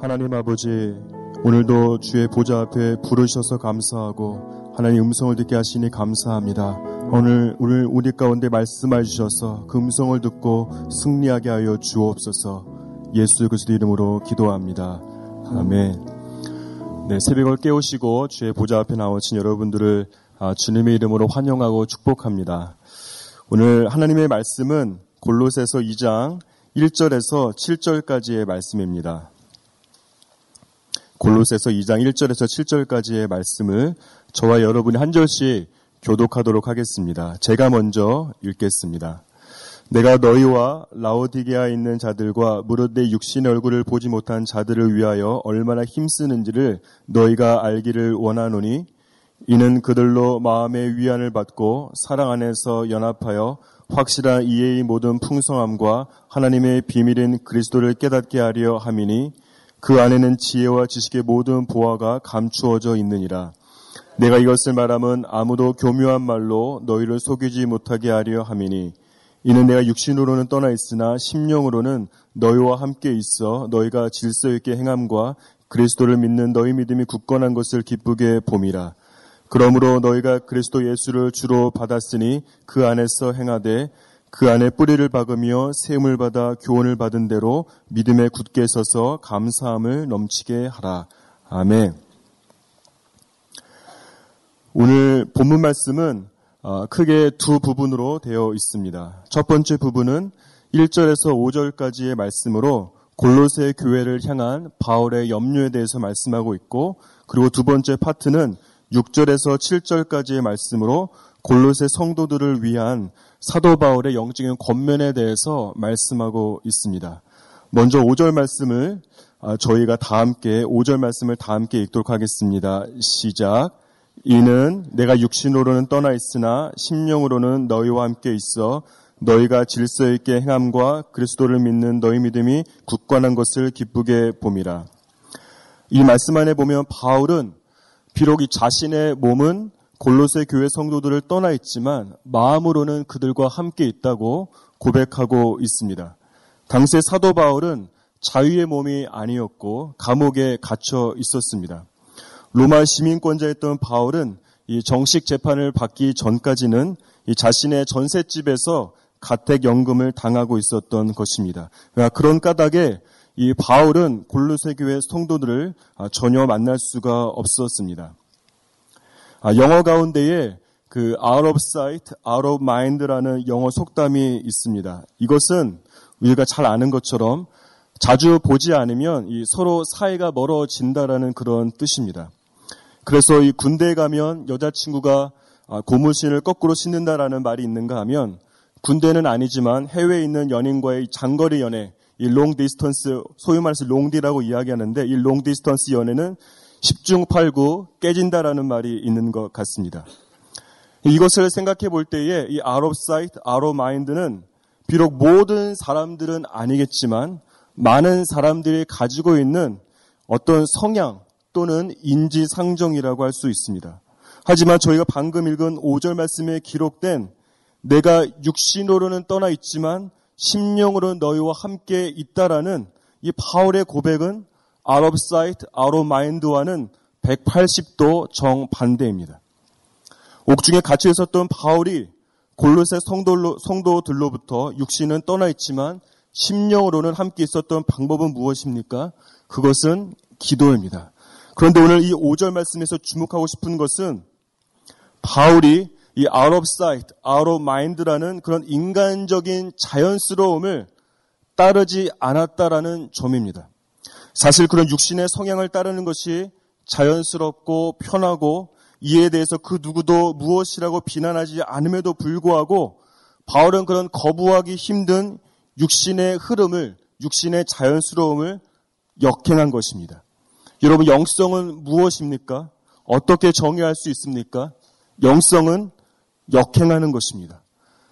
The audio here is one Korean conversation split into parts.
하나님 아버지, 오늘도 주의 보좌 앞에 부르셔서 감사하고 하나님 음성을 듣게 하시니 감사합니다. 오늘 오늘 우리 가운데 말씀해 주셔서 그 음성을 듣고 승리하게 하여 주옵소서. 예수 그리스도 이름으로 기도합니다. 아멘. 네, 새벽을 깨우시고 주의 보좌 앞에 나오신 여러분들을 아, 주님의 이름으로 환영하고 축복합니다. 오늘 하나님의 말씀은 골로새서 2장 1절에서 7절까지의 말씀입니다. 골로새서 2장 1절에서 7절까지의 말씀을 저와 여러분이 한 절씩 교독하도록 하겠습니다. 제가 먼저 읽겠습니다. 내가 너희와 라오디게아에 있는 자들과 무릇 내 육신의 얼굴을 보지 못한 자들을 위하여 얼마나 힘쓰는지를 너희가 알기를 원하노니 이는 그들로 마음의 위안을 받고 사랑 안에서 연합하여 확실한 이해의 모든 풍성함과 하나님의 비밀인 그리스도를 깨닫게 하려 함이니 그 안에는 지혜와 지식의 모든 보화가 감추어져 있느니라. 내가 이것을 말함은 아무도 교묘한 말로 너희를 속이지 못하게 하려 함이니 이는 내가 육신으로는 떠나 있으나 심령으로는 너희와 함께 있어 너희가 질서 있게 행함과 그리스도를 믿는 너희 믿음이 굳건한 것을 기쁘게 봄이라. 그러므로 너희가 그리스도 예수를 주로 받았으니 그 안에서 행하되 그 안에 뿌리를 박으며 세움을 받아 교훈을 받은 대로 믿음에 굳게 서서 감사함을 넘치게 하라. 아멘. 오늘 본문 말씀은 어, 크게 두 부분으로 되어 있습니다. 첫 번째 부분은 1절에서 5절까지의 말씀으로 골로새 교회를 향한 바울의 염려에 대해서 말씀하고 있고 그리고 두 번째 파트는 6절에서 7절까지의 말씀으로 골로새 성도들을 위한 사도 바울의 영적인 권면에 대해서 말씀하고 있습니다. 먼저 5절 말씀을 아, 저희가 다 함께 5절 말씀을 다 함께 읽도록 하겠습니다. 시작. 이는 내가 육신으로는 떠나 있으나 심령으로는 너희와 함께 있어 너희가 질서 있게 행함과 그리스도를 믿는 너희 믿음이 굳건한 것을 기쁘게 봄이라. 이 말씀 안에 보면 바울은 비록 이 자신의 몸은 골로새 교회 성도들을 떠나 있지만 마음으로는 그들과 함께 있다고 고백하고 있습니다. 당시 사도 바울은 자유의 몸이 아니었고 감옥에 갇혀 있었습니다. 로마 시민권자였던 바울은 이 정식 재판을 받기 전까지는 이 자신의 전셋집에서 가택연금을 당하고 있었던 것입니다. 그런 까닭에 이 바울은 골로새 교회 성도들을 전혀 만날 수가 없었습니다. 아, 영어 가운데에 그 out of sight, out of mind라는 영어 속담이 있습니다. 이것은 우리가 잘 아는 것처럼 자주 보지 않으면 서로 사이가 멀어진다라는 그런 뜻입니다. 그래서 이 군대에 가면 여자친구가 아, 고무신을 거꾸로 신는다라는 말이 있는가 하면 군대는 아니지만 해외에 있는 연인과의 장거리 연애, 이 long distance, 소위 말해서 롱디라고 이야기하는데 이 long distance 연애는 10중 8구 깨진다라는 말이 있는 것 같습니다. 이것을 생각해 볼 때에 이 of mind는 비록 모든 사람들은 아니겠지만 많은 사람들이 가지고 있는 어떤 성향, 또는 인지상정이라고 할 수 있습니다. 하지만 저희가 방금 읽은 5절 말씀에 기록된 내가 육신으로는 떠나 있지만 심령으로 너희와 함께 있다라는 이 파울의 고백은 sight, out of mind와는 180도 정반대입니다. 옥중에 갇혀 있었던 바울이 골로새 성도로, 성도들로부터 육신은 떠나 있지만 심령으로는 함께 있었던 방법은 무엇입니까? 그것은 기도입니다. 그런데 오늘 이 5절 말씀에서 주목하고 싶은 것은 바울이 이 out of sight, out of mind라는 그런 인간적인 자연스러움을 따르지 않았다라는 점입니다. 사실 그런 육신의 성향을 따르는 것이 자연스럽고 편하고 이에 대해서 그 누구도 무엇이라고 비난하지 않음에도 불구하고 바울은 그런 거부하기 힘든 육신의 흐름을, 육신의 자연스러움을 역행한 것입니다. 여러분, 영성은 무엇입니까? 어떻게 정의할 수 있습니까? 영성은 역행하는 것입니다.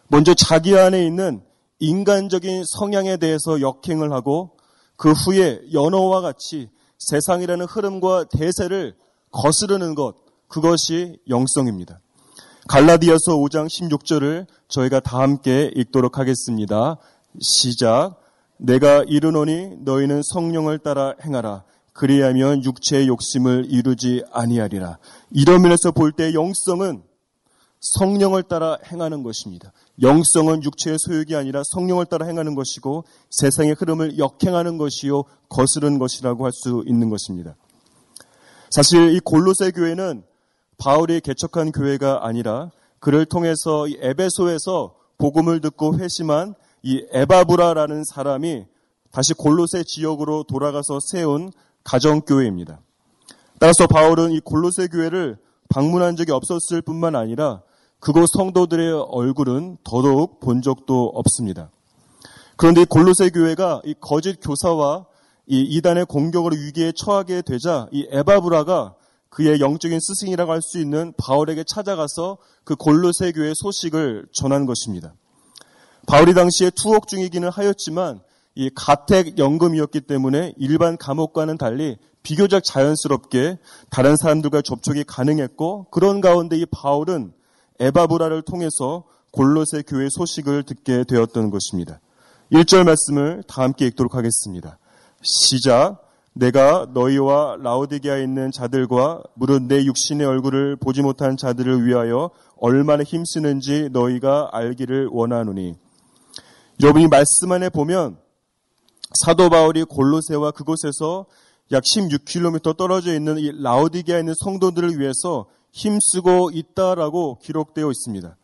먼저 자기 안에 있는 인간적인 성향에 대해서 역행을 하고 그 후에 연어와 같이 세상이라는 흐름과 대세를 거스르는 것, 그것이 영성입니다. 갈라디아서 5장 16절을 저희가 다 함께 읽도록 하겠습니다. 시작. 내가 이르노니 너희는 성령을 따라 행하라. 그리하면 육체의 욕심을 이루지 아니하리라. 이런 면에서 볼 때 영성은 성령을 따라 행하는 것입니다. 영성은 육체의 소욕이 아니라 성령을 따라 행하는 것이고 세상의 흐름을 역행하는 것이요 거스른 것이라고 할 수 있는 것입니다. 사실 이 골로새 교회는 바울이 개척한 교회가 아니라 그를 통해서 이 에베소에서 복음을 듣고 회심한 이 에바브라라는 사람이 다시 골로새 지역으로 돌아가서 세운 가정교회입니다. 따라서 바울은 이 골로새 교회를 방문한 적이 없었을 뿐만 아니라 그곳 성도들의 얼굴은 더더욱 본 적도 없습니다. 그런데 이 골로새 교회가 이 거짓 교사와 이 이단의 공격으로 위기에 처하게 되자 이 에바브라가 그의 영적인 스승이라고 할 수 있는 바울에게 찾아가서 그 골로새 교회 소식을 전한 것입니다. 바울이 당시에 투옥 중이기는 하였지만 이 가택 연금이었기 때문에 일반 감옥과는 달리 비교적 자연스럽게 다른 사람들과 접촉이 가능했고 그런 가운데 이 바울은 에바브라를 통해서 골로새 교회 소식을 듣게 되었던 것입니다. 1절 말씀을 다 함께 읽도록 하겠습니다. 시작. 내가 너희와 라오디게아에 있는 자들과 무릇 내 육신의 얼굴을 보지 못한 자들을 위하여 얼마나 힘쓰는지 너희가 알기를 원하노니. 여러분이 말씀 안에 보면 사도 바울이 골로새와 그곳에서 약 16km 떨어져 있는 이 라오디게아에 있는 성도들을 위해서 힘쓰고 있다라고 기록되어 있습니다.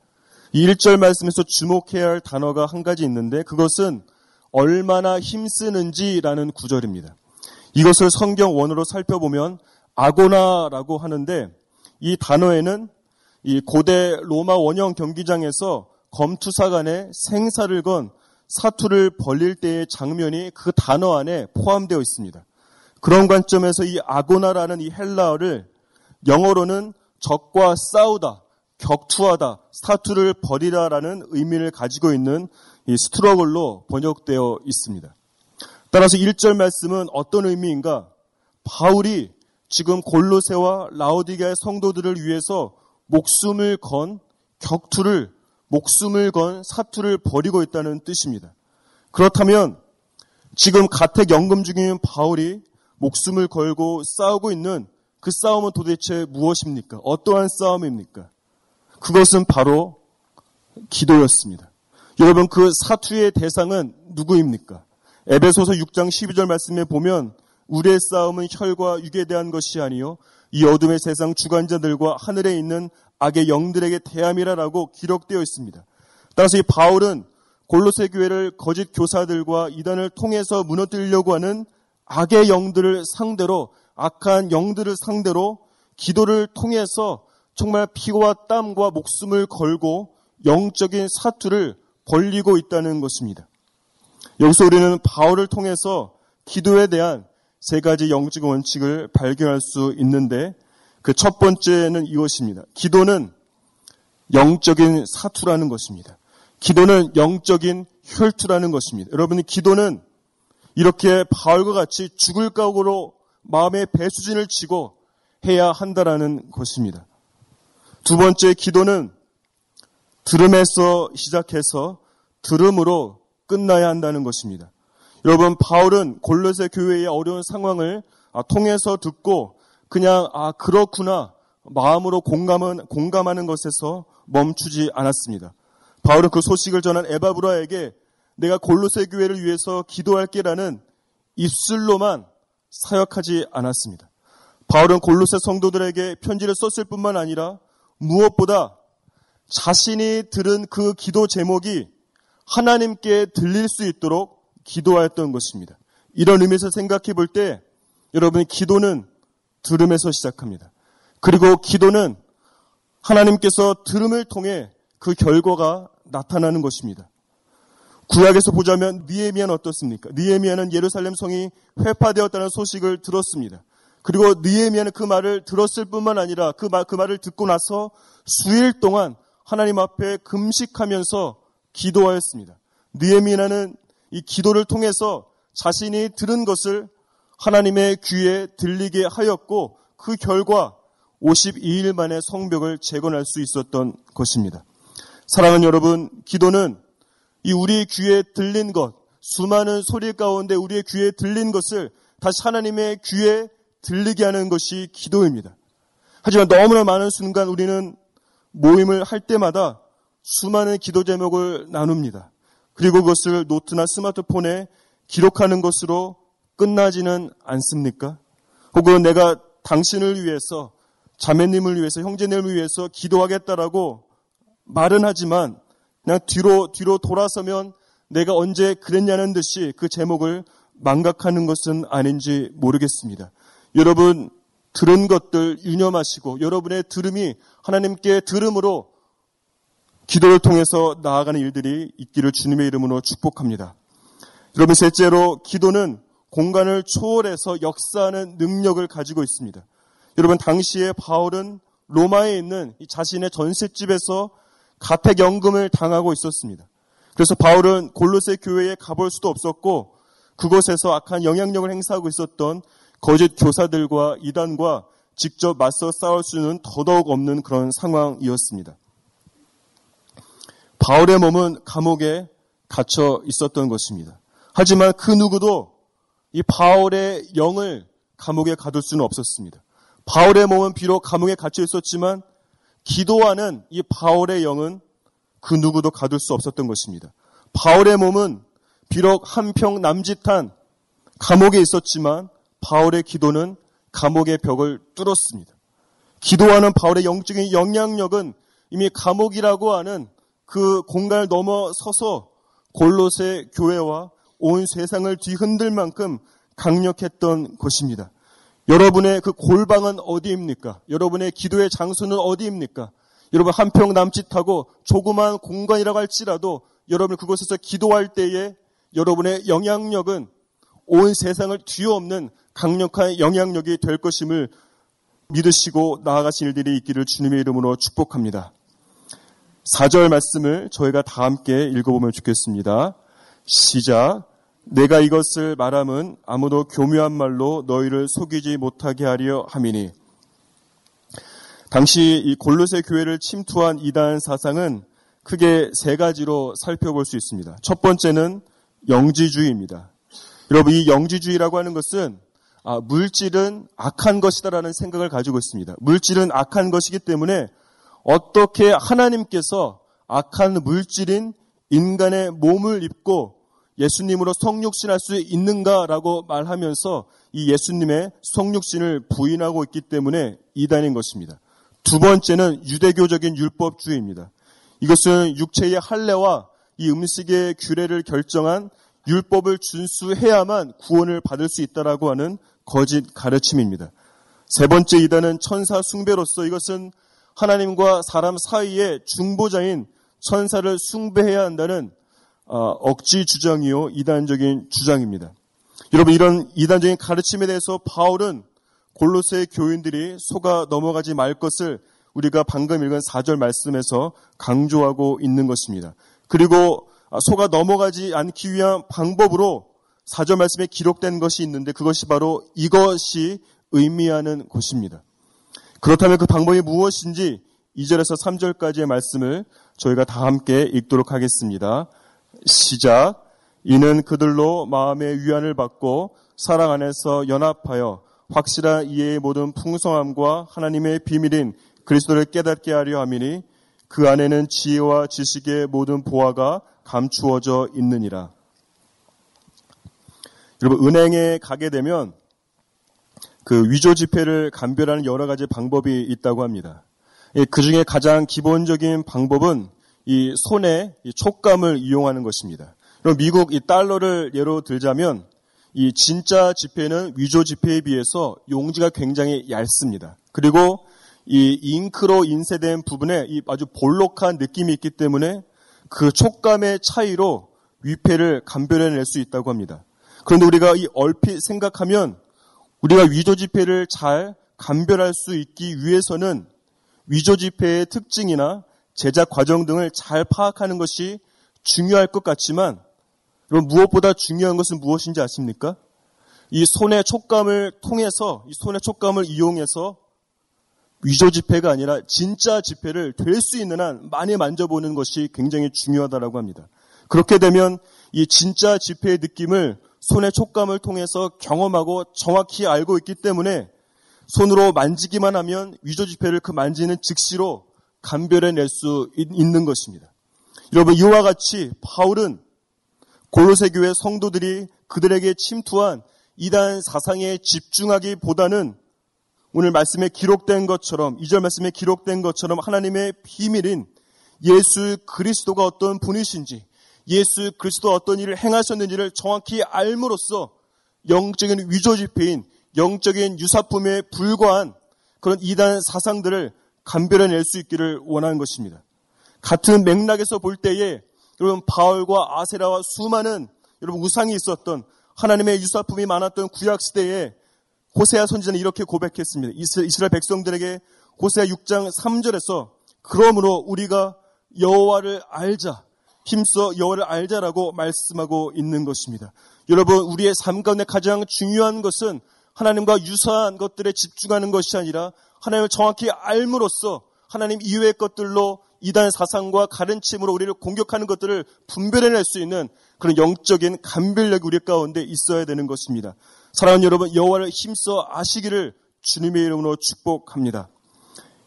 이 1절 말씀에서 주목해야 할 단어가 한 가지 있는데 그것은 얼마나 힘쓰는지라는 구절입니다. 이것을 성경 원어로 살펴보면 아고나라고 하는데 이 단어에는 이 고대 로마 원형 경기장에서 검투사 간의 생사를 건 사투를 벌릴 때의 장면이 그 단어 안에 포함되어 있습니다. 그런 관점에서 이 아고나라는 이 헬라어를 영어로는 적과 싸우다, 격투하다, 사투를 벌이다라는 의미를 가지고 있는 이 스트러글로 번역되어 있습니다. 따라서 1절 말씀은 어떤 의미인가? 바울이 지금 골로새와 라오디게의 성도들을 위해서 목숨을 건 격투를 목숨을 건 사투를 벌이고 있다는 뜻입니다. 그렇다면 지금 가택 연금 중인 바울이 목숨을 걸고 싸우고 있는 그 싸움은 도대체 무엇입니까? 어떠한 싸움입니까? 그것은 바로 기도였습니다. 여러분 그 사투의 대상은 누구입니까? 에베소서 6장 12절 말씀에 보면 우리의 싸움은 혈과 육에 대한 것이 아니요 이 어둠의 세상 주관자들과 하늘에 있는 악의 영들에게 대함이라라고 기록되어 있습니다. 따라서 이 바울은 골로새 교회를 거짓 교사들과 이단을 통해서 무너뜨리려고 하는 악의 영들을 상대로 악한 영들을 상대로 기도를 통해서 정말 피와 땀과 목숨을 걸고 영적인 사투를 벌리고 있다는 것입니다. 여기서 우리는 바울을 통해서 기도에 대한 세 가지 영적 원칙을 발견할 수 있는데 그 첫 번째는 이것입니다. 기도는 영적인 사투라는 것입니다. 기도는 영적인 혈투라는 것입니다. 여러분이 기도는 이렇게 바울과 같이 죽을 각오로 마음의 배수진을 치고 해야 한다라는 것입니다. 두 번째 기도는 들음에서 시작해서 들음으로 끝나야 한다는 것입니다. 여러분 바울은 골로새 교회의 어려운 상황을 아, 통해서 듣고 그냥 아 그렇구나 마음으로 공감은 공감하는 것에서 멈추지 않았습니다. 바울은 그 소식을 전한 에바브라에게 내가 골로새 교회를 위해서 기도할게라는 입술로만 사역하지 않았습니다. 바울은 골로새 성도들에게 편지를 썼을 뿐만 아니라 무엇보다 자신이 들은 그 기도 제목이 하나님께 들릴 수 있도록 기도하였던 것입니다. 이런 의미에서 생각해 볼 때 여러분 기도는 들음에서 시작합니다. 그리고 기도는 하나님께서 들음을 통해 그 결과가 나타나는 것입니다. 구약에서 보자면 니에미아는 어떻습니까? 니에미아는 예루살렘 성이 회파되었다는 소식을 들었습니다. 그리고 니에미아는 그 말을 들었을 뿐만 아니라 그, 말, 그 말을 듣고 나서 수일 동안 하나님 앞에 금식하면서 기도하였습니다. 느에미나는 이 기도를 통해서 자신이 들은 것을 하나님의 귀에 들리게 하였고 그 결과 52일 만에 성벽을 재건할 수 있었던 것입니다. 사랑하는 여러분, 기도는 이 우리 귀에 들린 것, 수많은 소리 가운데 우리의 귀에 들린 것을 다시 하나님의 귀에 들리게 하는 것이 기도입니다. 하지만 너무나 많은 순간 우리는 모임을 할 때마다 수많은 기도 제목을 나눕니다. 그리고 그것을 노트나 스마트폰에 기록하는 것으로 끝나지는 않습니까? 혹은 내가 당신을 위해서 자매님을 위해서 형제님을 위해서 기도하겠다라고 말은 하지만 그냥 뒤로 뒤로 돌아서면 내가 언제 그랬냐는 듯이 그 제목을 망각하는 것은 아닌지 모르겠습니다. 여러분 들은 것들 유념하시고 여러분의 들음이 하나님께 들음으로 기도를 통해서 나아가는 일들이 있기를 주님의 이름으로 축복합니다. 여러분 셋째로 기도는 공간을 초월해서 역사하는 능력을 가지고 있습니다. 여러분 당시에 바울은 로마에 있는 자신의 전셋집에서 가택연금을 당하고 있었습니다. 그래서 바울은 골로새 교회에 가볼 수도 없었고 그곳에서 악한 영향력을 행사하고 있었던 거짓 교사들과 이단과 직접 맞서 싸울 수는 더더욱 없는 그런 상황이었습니다. 바울의 몸은 감옥에 갇혀 있었던 것입니다. 하지만 그 누구도 이 바울의 영을 감옥에 가둘 수는 없었습니다. 바울의 몸은 비록 감옥에 갇혀 있었지만 기도하는 이 바울의 영은 그 누구도 가둘 수 없었던 것입니다. 바울의 몸은 비록 한평 남짓한 감옥에 있었지만 바울의 기도는 감옥의 벽을 뚫었습니다. 기도하는 바울의 영적인 영향력은 이미 감옥이라고 하는 그 공간을 넘어서서 골로새 교회와 온 세상을 뒤흔들 만큼 강력했던 것입니다. 여러분의 그 골방은 어디입니까? 여러분의 기도의 장소는 어디입니까? 여러분 한 평 남짓하고 조그만 공간이라고 할지라도 여러분 그곳에서 기도할 때에 여러분의 영향력은 온 세상을 뒤엎는 강력한 영향력이 될 것임을 믿으시고 나아가신 일들이 있기를 주님의 이름으로 축복합니다. 4절 말씀을 저희가 다 함께 읽어보면 좋겠습니다. 시작. 내가 이것을 말함은 아무도 교묘한 말로 너희를 속이지 못하게 하려 함이니. 당시 이 골로새 교회를 침투한 이단 사상은 크게 세 가지로 살펴볼 수 있습니다. 첫 번째는 영지주의입니다. 여러분 이 영지주의라고 하는 것은 아, 물질은 악한 것이다라는 생각을 가지고 있습니다. 물질은 악한 것이기 때문에 어떻게 하나님께서 악한 물질인 인간의 몸을 입고 예수님으로 성육신할 수 있는가라고 말하면서 이 예수님의 성육신을 부인하고 있기 때문에 이단인 것입니다. 두 번째는 유대교적인 율법주의입니다. 이것은 육체의 할례와 이 음식의 규례를 결정한 율법을 준수해야만 구원을 받을 수 있다라고 하는 거짓 가르침입니다. 세 번째 이단은 천사 숭배로서 이것은 하나님과 사람 사이의 중보자인 천사를 숭배해야 한다는 어, 억지 주장이요 이단적인 주장입니다. 여러분 이런 이단적인 가르침에 대해서 바울은 골로새 교인들이 속아 넘어가지 말 것을 우리가 방금 읽은 4절 말씀에서 강조하고 있는 것입니다. 그리고 속아 넘어가지 않기 위한 방법으로 4절 말씀에 기록된 것이 있는데 그것이 바로 이것이 의미하는 것입니다. 그렇다면 그 방법이 무엇인지 2절에서 3절까지의 말씀을 저희가 다 함께 읽도록 하겠습니다. 시작. 이는 그들로 마음의 위안을 받고 사랑 안에서 연합하여 확실한 이해의 모든 풍성함과 하나님의 비밀인 그리스도를 깨닫게 하려 함이니 그 안에는 지혜와 지식의 모든 보화가 감추어져 있느니라. 여러분 은행에 가게 되면 그 위조 지폐를 감별하는 여러 가지 방법이 있다고 합니다. 예, 그 중에 가장 기본적인 방법은 이 손의 촉감을 이용하는 것입니다. 그럼 미국 이 달러를 예로 들자면 이 진짜 지폐는 위조 지폐에 비해서 용지가 굉장히 얇습니다. 그리고 이 잉크로 인쇄된 부분에 이 아주 볼록한 느낌이 있기 때문에 그 촉감의 차이로 위폐를 감별해낼 수 있다고 합니다. 그런데 우리가 이 얼핏 생각하면 우리가 위조 지폐를 잘 감별할 수 있기 위해서는 위조 지폐의 특징이나 제작 과정 등을 잘 파악하는 것이 중요할 것 같지만 그럼 무엇보다 중요한 것은 무엇인지 아십니까? 이 손의 촉감을 통해서 이 손의 촉감을 이용해서 위조 지폐가 아니라 진짜 지폐를 될 수 있는 한 많이 만져보는 것이 굉장히 중요하다라고 합니다. 그렇게 되면 이 진짜 집회의 느낌을 손의 촉감을 통해서 경험하고 정확히 알고 있기 때문에 손으로 만지기만 하면 위조 지폐를 그 만지는 즉시로 감별해 낼 수 있는 것입니다. 여러분 이와 같이 바울은 골로새 교회 성도들이 그들에게 침투한 이단 사상에 집중하기보다는 오늘 말씀에 기록된 것처럼 이절 말씀에 기록된 것처럼 하나님의 비밀인 예수 그리스도가 어떤 분이신지 예수 그리스도 어떤 일을 행하셨는지를 정확히 알므로써 영적인 위조 지폐인 영적인 유사품에 불과한 그런 이단 사상들을 감별해낼 수 있기를 원하는 것입니다. 같은 맥락에서 볼 때에 여러분 바울과 아세라와 수많은 여러분 우상이 있었던 하나님의 유사품이 많았던 구약 시대에 호세아 선지자는 이렇게 고백했습니다. 이스라엘 백성들에게 호세아 6장 3절에서 그러므로 우리가 여호와를 알자 힘써 여호와를 알자라고 말씀하고 있는 것입니다. 여러분 우리의 삶 가운데 가장 중요한 것은 하나님과 유사한 것들에 집중하는 것이 아니라 하나님을 정확히 알므로써 하나님 이외의 것들로 이단 사상과 가른침으로 우리를 공격하는 것들을 분별해낼 수 있는 그런 영적인 감별력이 우리 가운데 있어야 되는 것입니다. 사랑하는 여러분, 여호와를 힘써 아시기를 주님의 이름으로 축복합니다.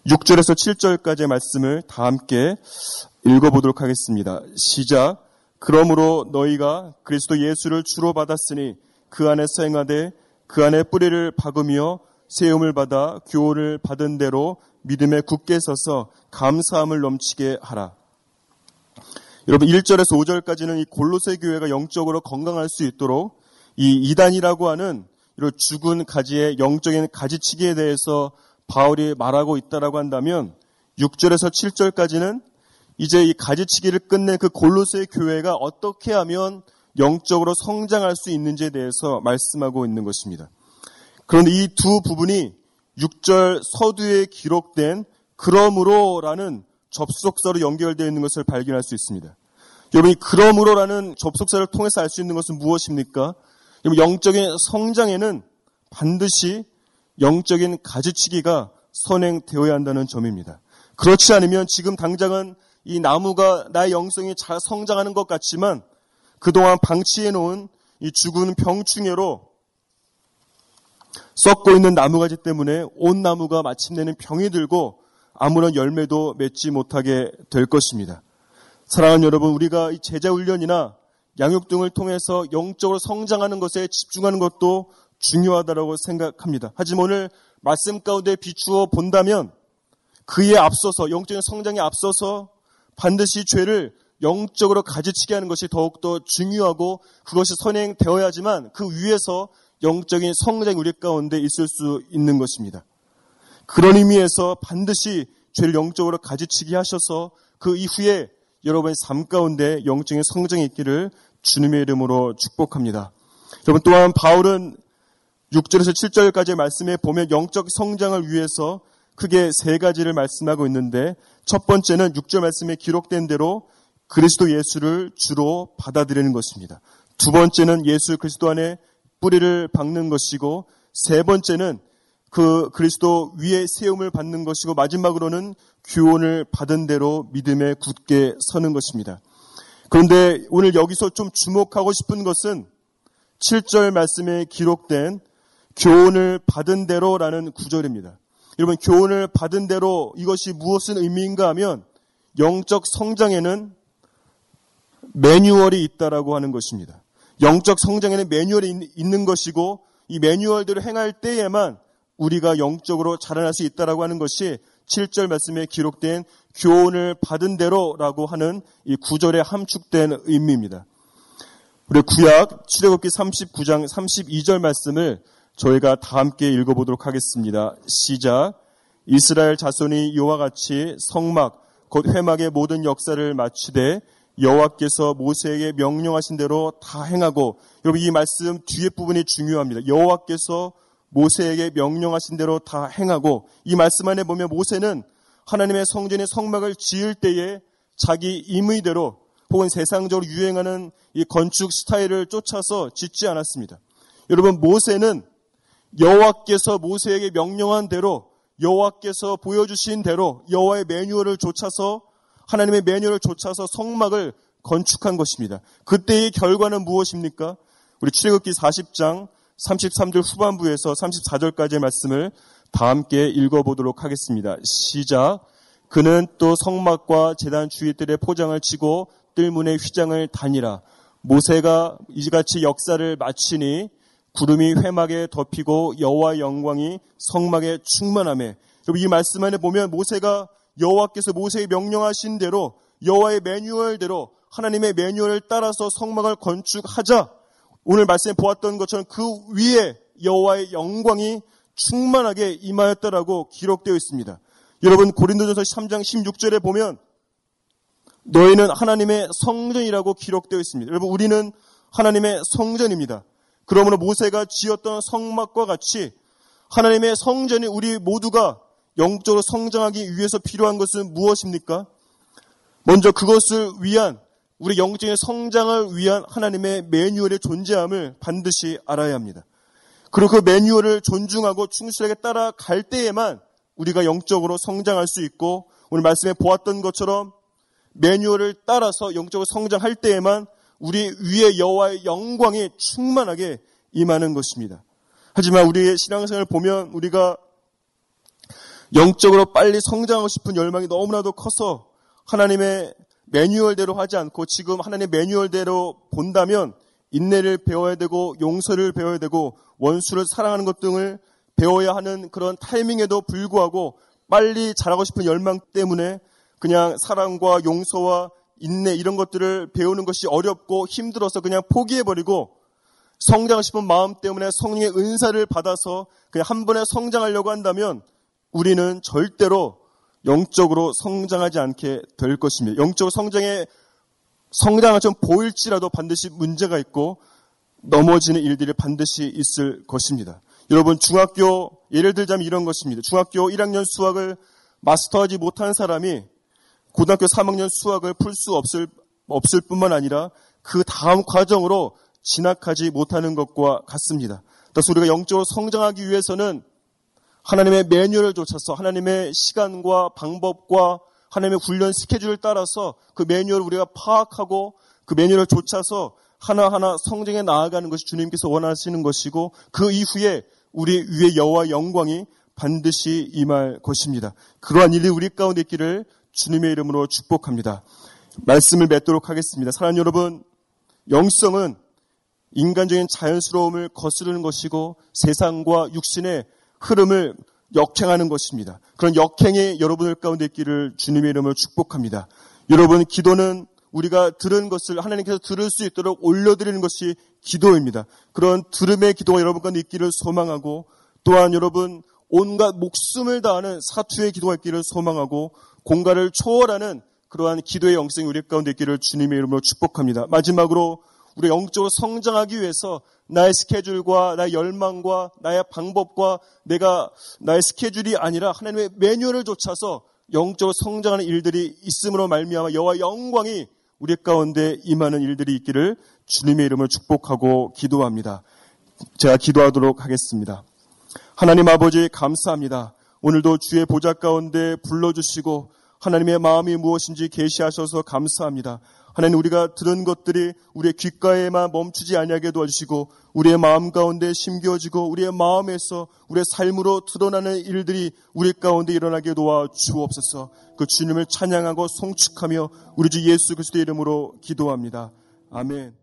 6절에서 7절까지의 말씀을 다 함께 읽어보도록 하겠습니다. 시작. 그러므로 너희가 그리스도 예수를 주로 받았으니 그 안에서 행하되 그 안에 뿌리를 박으며 세움을 받아 교훈을 받은 대로 믿음에 굳게 서서 감사함을 넘치게 하라. 여러분 1절에서 5절까지는 이 골로새 교회가 영적으로 건강할 수 있도록 이 이단이라고 하는 이런 죽은 가지의 영적인 가지치기에 대해서 바울이 말하고 있다라고 한다면 6절에서 7절까지는 이제 이 가지치기를 끝낸 그 골로새 교회가 어떻게 하면 영적으로 성장할 수 있는지에 대해서 말씀하고 있는 것입니다. 그런데 이 두 부분이 6절 서두에 기록된 그러므로라는 접속사로 연결되어 있는 것을 발견할 수 있습니다. 여러분이 그러므로라는 접속사를 통해서 알 수 있는 것은 무엇입니까? 여러분 영적인 성장에는 반드시 영적인 가지치기가 선행되어야 한다는 점입니다. 그렇지 않으면 지금 당장은 이 나무가 나의 영성이 잘 성장하는 것 같지만 그동안 방치해 놓은 이 죽은 병충해로 썩고 있는 나무가지 때문에 온 나무가 마침내는 병이 들고 아무런 열매도 맺지 못하게 될 것입니다. 사랑하는 여러분, 우리가 이 제자 훈련이나 양육 등을 통해서 영적으로 성장하는 것에 집중하는 것도 중요하다고 생각합니다. 하지만 오늘 말씀 가운데 비추어 본다면 그에 앞서서 영적인 성장에 앞서서 반드시 죄를 영적으로 가지치게 하는 것이 더욱더 중요하고 그것이 선행되어야지만 그 위에서 영적인 성장이 우리 가운데 있을 수 있는 것입니다. 그런 의미에서 반드시 죄를 영적으로 가지치게 하셔서 그 이후에 여러분의 삶 가운데 영적인 성장이 있기를 주님의 이름으로 축복합니다. 여러분 또한 바울은 6절에서 7절까지의 말씀에 보면 영적 성장을 위해서 크게 세 가지를 말씀하고 있는데 첫 번째는 6절 말씀에 기록된 대로 그리스도 예수를 주로 받아들이는 것입니다. 두 번째는 예수 그리스도 안에 뿌리를 박는 것이고 세 번째는 그 그리스도 위에 세움을 받는 것이고 마지막으로는 교훈을 받은 대로 믿음에 굳게 서는 것입니다. 그런데 오늘 여기서 좀 주목하고 싶은 것은 7절 말씀에 기록된 교훈을 받은 대로라는 구절입니다. 여러분 교훈을 받은 대로 이것이 무엇을 의미인가 하면 영적 성장에는 매뉴얼이 있다라고 하는 것입니다. 영적 성장에는 매뉴얼이 있는 것이고 이 매뉴얼대로 행할 때에만 우리가 영적으로 자라날 수 있다라고 하는 것이 7절 말씀에 기록된 교훈을 받은 대로라고 하는 이 구절에 함축된 의미입니다. 우리 구약 출애굽기 39장 32절 말씀을 저희가 다 함께 읽어보도록 하겠습니다. 시작. 이스라엘 자손이 이와 같이 성막 곧 회막의 모든 역사를 마치되 여호와께서 모세에게 명령하신 대로 다 행하고 여러분 이 말씀 뒤에 부분이 중요합니다. 여호와께서 모세에게 명령하신 대로 다 행하고 이 말씀 안에 보면 모세는 하나님의 성전의 성막을 지을 때에 자기 임의대로 혹은 세상적으로 유행하는 이 건축 스타일을 쫓아서 짓지 않았습니다. 여러분 모세는 여호와께서 모세에게 명령한 대로 여호와께서 보여주신 대로 여호와의 매뉴얼을 쫓아서 하나님의 매뉴얼을 쫓아서 성막을 건축한 것입니다. 그때의 결과는 무엇입니까? 우리 출애굽기 40장 33절 후반부에서 34절까지의 말씀을 다 함께 읽어보도록 하겠습니다. 시작. 그는 또 성막과 재단 주위들의 포장을 치고 뜰문의 휘장을 다니라. 모세가 이같이 역사를 마치니 구름이 회막에 덮이고 여호와 영광이 성막에 충만함에 이 말씀 안에 보면 모세가 여호와께서 모세에 명령하신 대로 여호와의 매뉴얼대로 하나님의 매뉴얼을 따라서 성막을 건축하자 오늘 말씀에 보았던 것처럼 그 위에 여호와의 영광이 충만하게 임하였다라고 기록되어 있습니다. 여러분 고린도전서 3장 16절에 보면 너희는 하나님의 성전이라고 기록되어 있습니다. 여러분 우리는 하나님의 성전입니다. 그러므로 모세가 지었던 성막과 같이 하나님의 성전이 우리 모두가 영적으로 성장하기 위해서 필요한 것은 무엇입니까? 먼저 그것을 위한 우리 영적인 성장을 위한 하나님의 매뉴얼의 존재함을 반드시 알아야 합니다. 그리고 그 매뉴얼을 존중하고 충실하게 따라갈 때에만 우리가 영적으로 성장할 수 있고 오늘 말씀에 보았던 것처럼 매뉴얼을 따라서 영적으로 성장할 때에만 우리 위에 여호와의 영광이 충만하게 임하는 것입니다. 하지만 우리의 신앙생활을 보면 우리가 영적으로 빨리 성장하고 싶은 열망이 너무나도 커서 하나님의 매뉴얼대로 하지 않고 지금 하나님의 매뉴얼대로 본다면 인내를 배워야 되고 용서를 배워야 되고 원수를 사랑하는 것 등을 배워야 하는 그런 타이밍에도 불구하고 빨리 잘하고 싶은 열망 때문에 그냥 사랑과 용서와 인내 이런 것들을 배우는 것이 어렵고 힘들어서 그냥 포기해버리고 성장하고 싶은 마음 때문에 성령의 은사를 받아서 그냥 한 번에 성장하려고 한다면 우리는 절대로 영적으로 성장하지 않게 될 것입니다. 영적 성장에 성장을 좀 보일지라도 반드시 문제가 있고 넘어지는 일들이 반드시 있을 것입니다. 여러분 중학교 예를 들자면 이런 것입니다. 중학교 1학년 수학을 마스터하지 못한 사람이 고등학교 3학년 수학을 풀 수 없을 없을 뿐만 아니라 그 다음 과정으로 진학하지 못하는 것과 같습니다. 그래서 우리가 영적으로 성장하기 위해서는 하나님의 매뉴얼을 쫓아서 하나님의 시간과 방법과 하나님의 훈련 스케줄을 따라서 그 매뉴얼을 우리가 파악하고 그 매뉴얼을 쫓아서 하나하나 성장해 나아가는 것이 주님께서 원하시는 것이고 그 이후에 우리 위에 여호와 영광이 반드시 임할 것입니다. 그러한 일이 우리 가운데 있기를 주님의 이름으로 축복합니다. 말씀을 맺도록 하겠습니다. 사랑 여러분, 영성은 인간적인 자연스러움을 거스르는 것이고 세상과 육신의 흐름을 역행하는 것입니다. 그런 역행이 여러분들 가운데 있기를 주님의 이름으로 축복합니다. 여러분, 기도는 우리가 들은 것을 하나님께서 들을 수 있도록 올려드리는 것이 기도입니다. 그런 들음의 기도가 여러분 가운데 있기를 소망하고 또한 여러분 온갖 목숨을 다하는 사투의 기도가 있기를 소망하고 공간을 초월하는 그러한 기도의 영성이 우리 가운데 있기를 주님의 이름으로 축복합니다. 마지막으로 우리 영적으로 성장하기 위해서 나의 스케줄과 나의 열망과 나의 방법과 내가 나의 스케줄이 아니라 하나님의 매뉴얼을 좇아서 영적으로 성장하는 일들이 있음으로 말미암아 여호와 영광이 우리 가운데 임하는 일들이 있기를 주님의 이름을 축복하고 기도합니다. 제가 기도하도록 하겠습니다. 하나님 아버지 감사합니다. 오늘도 주의 보좌 가운데 불러주시고 하나님의 마음이 무엇인지 계시하셔서 감사합니다. 하나님 우리가 들은 것들이 우리의 귓가에만 멈추지 아니하게 도와주시고 우리의 마음 가운데 심겨지고 우리의 마음에서 우리의 삶으로 드러나는 일들이 우리 가운데 일어나게 도와 주옵소서. 그 주님을 찬양하고 송축하며 우리 주 예수 그리스도의 이름으로 기도합니다. 아멘.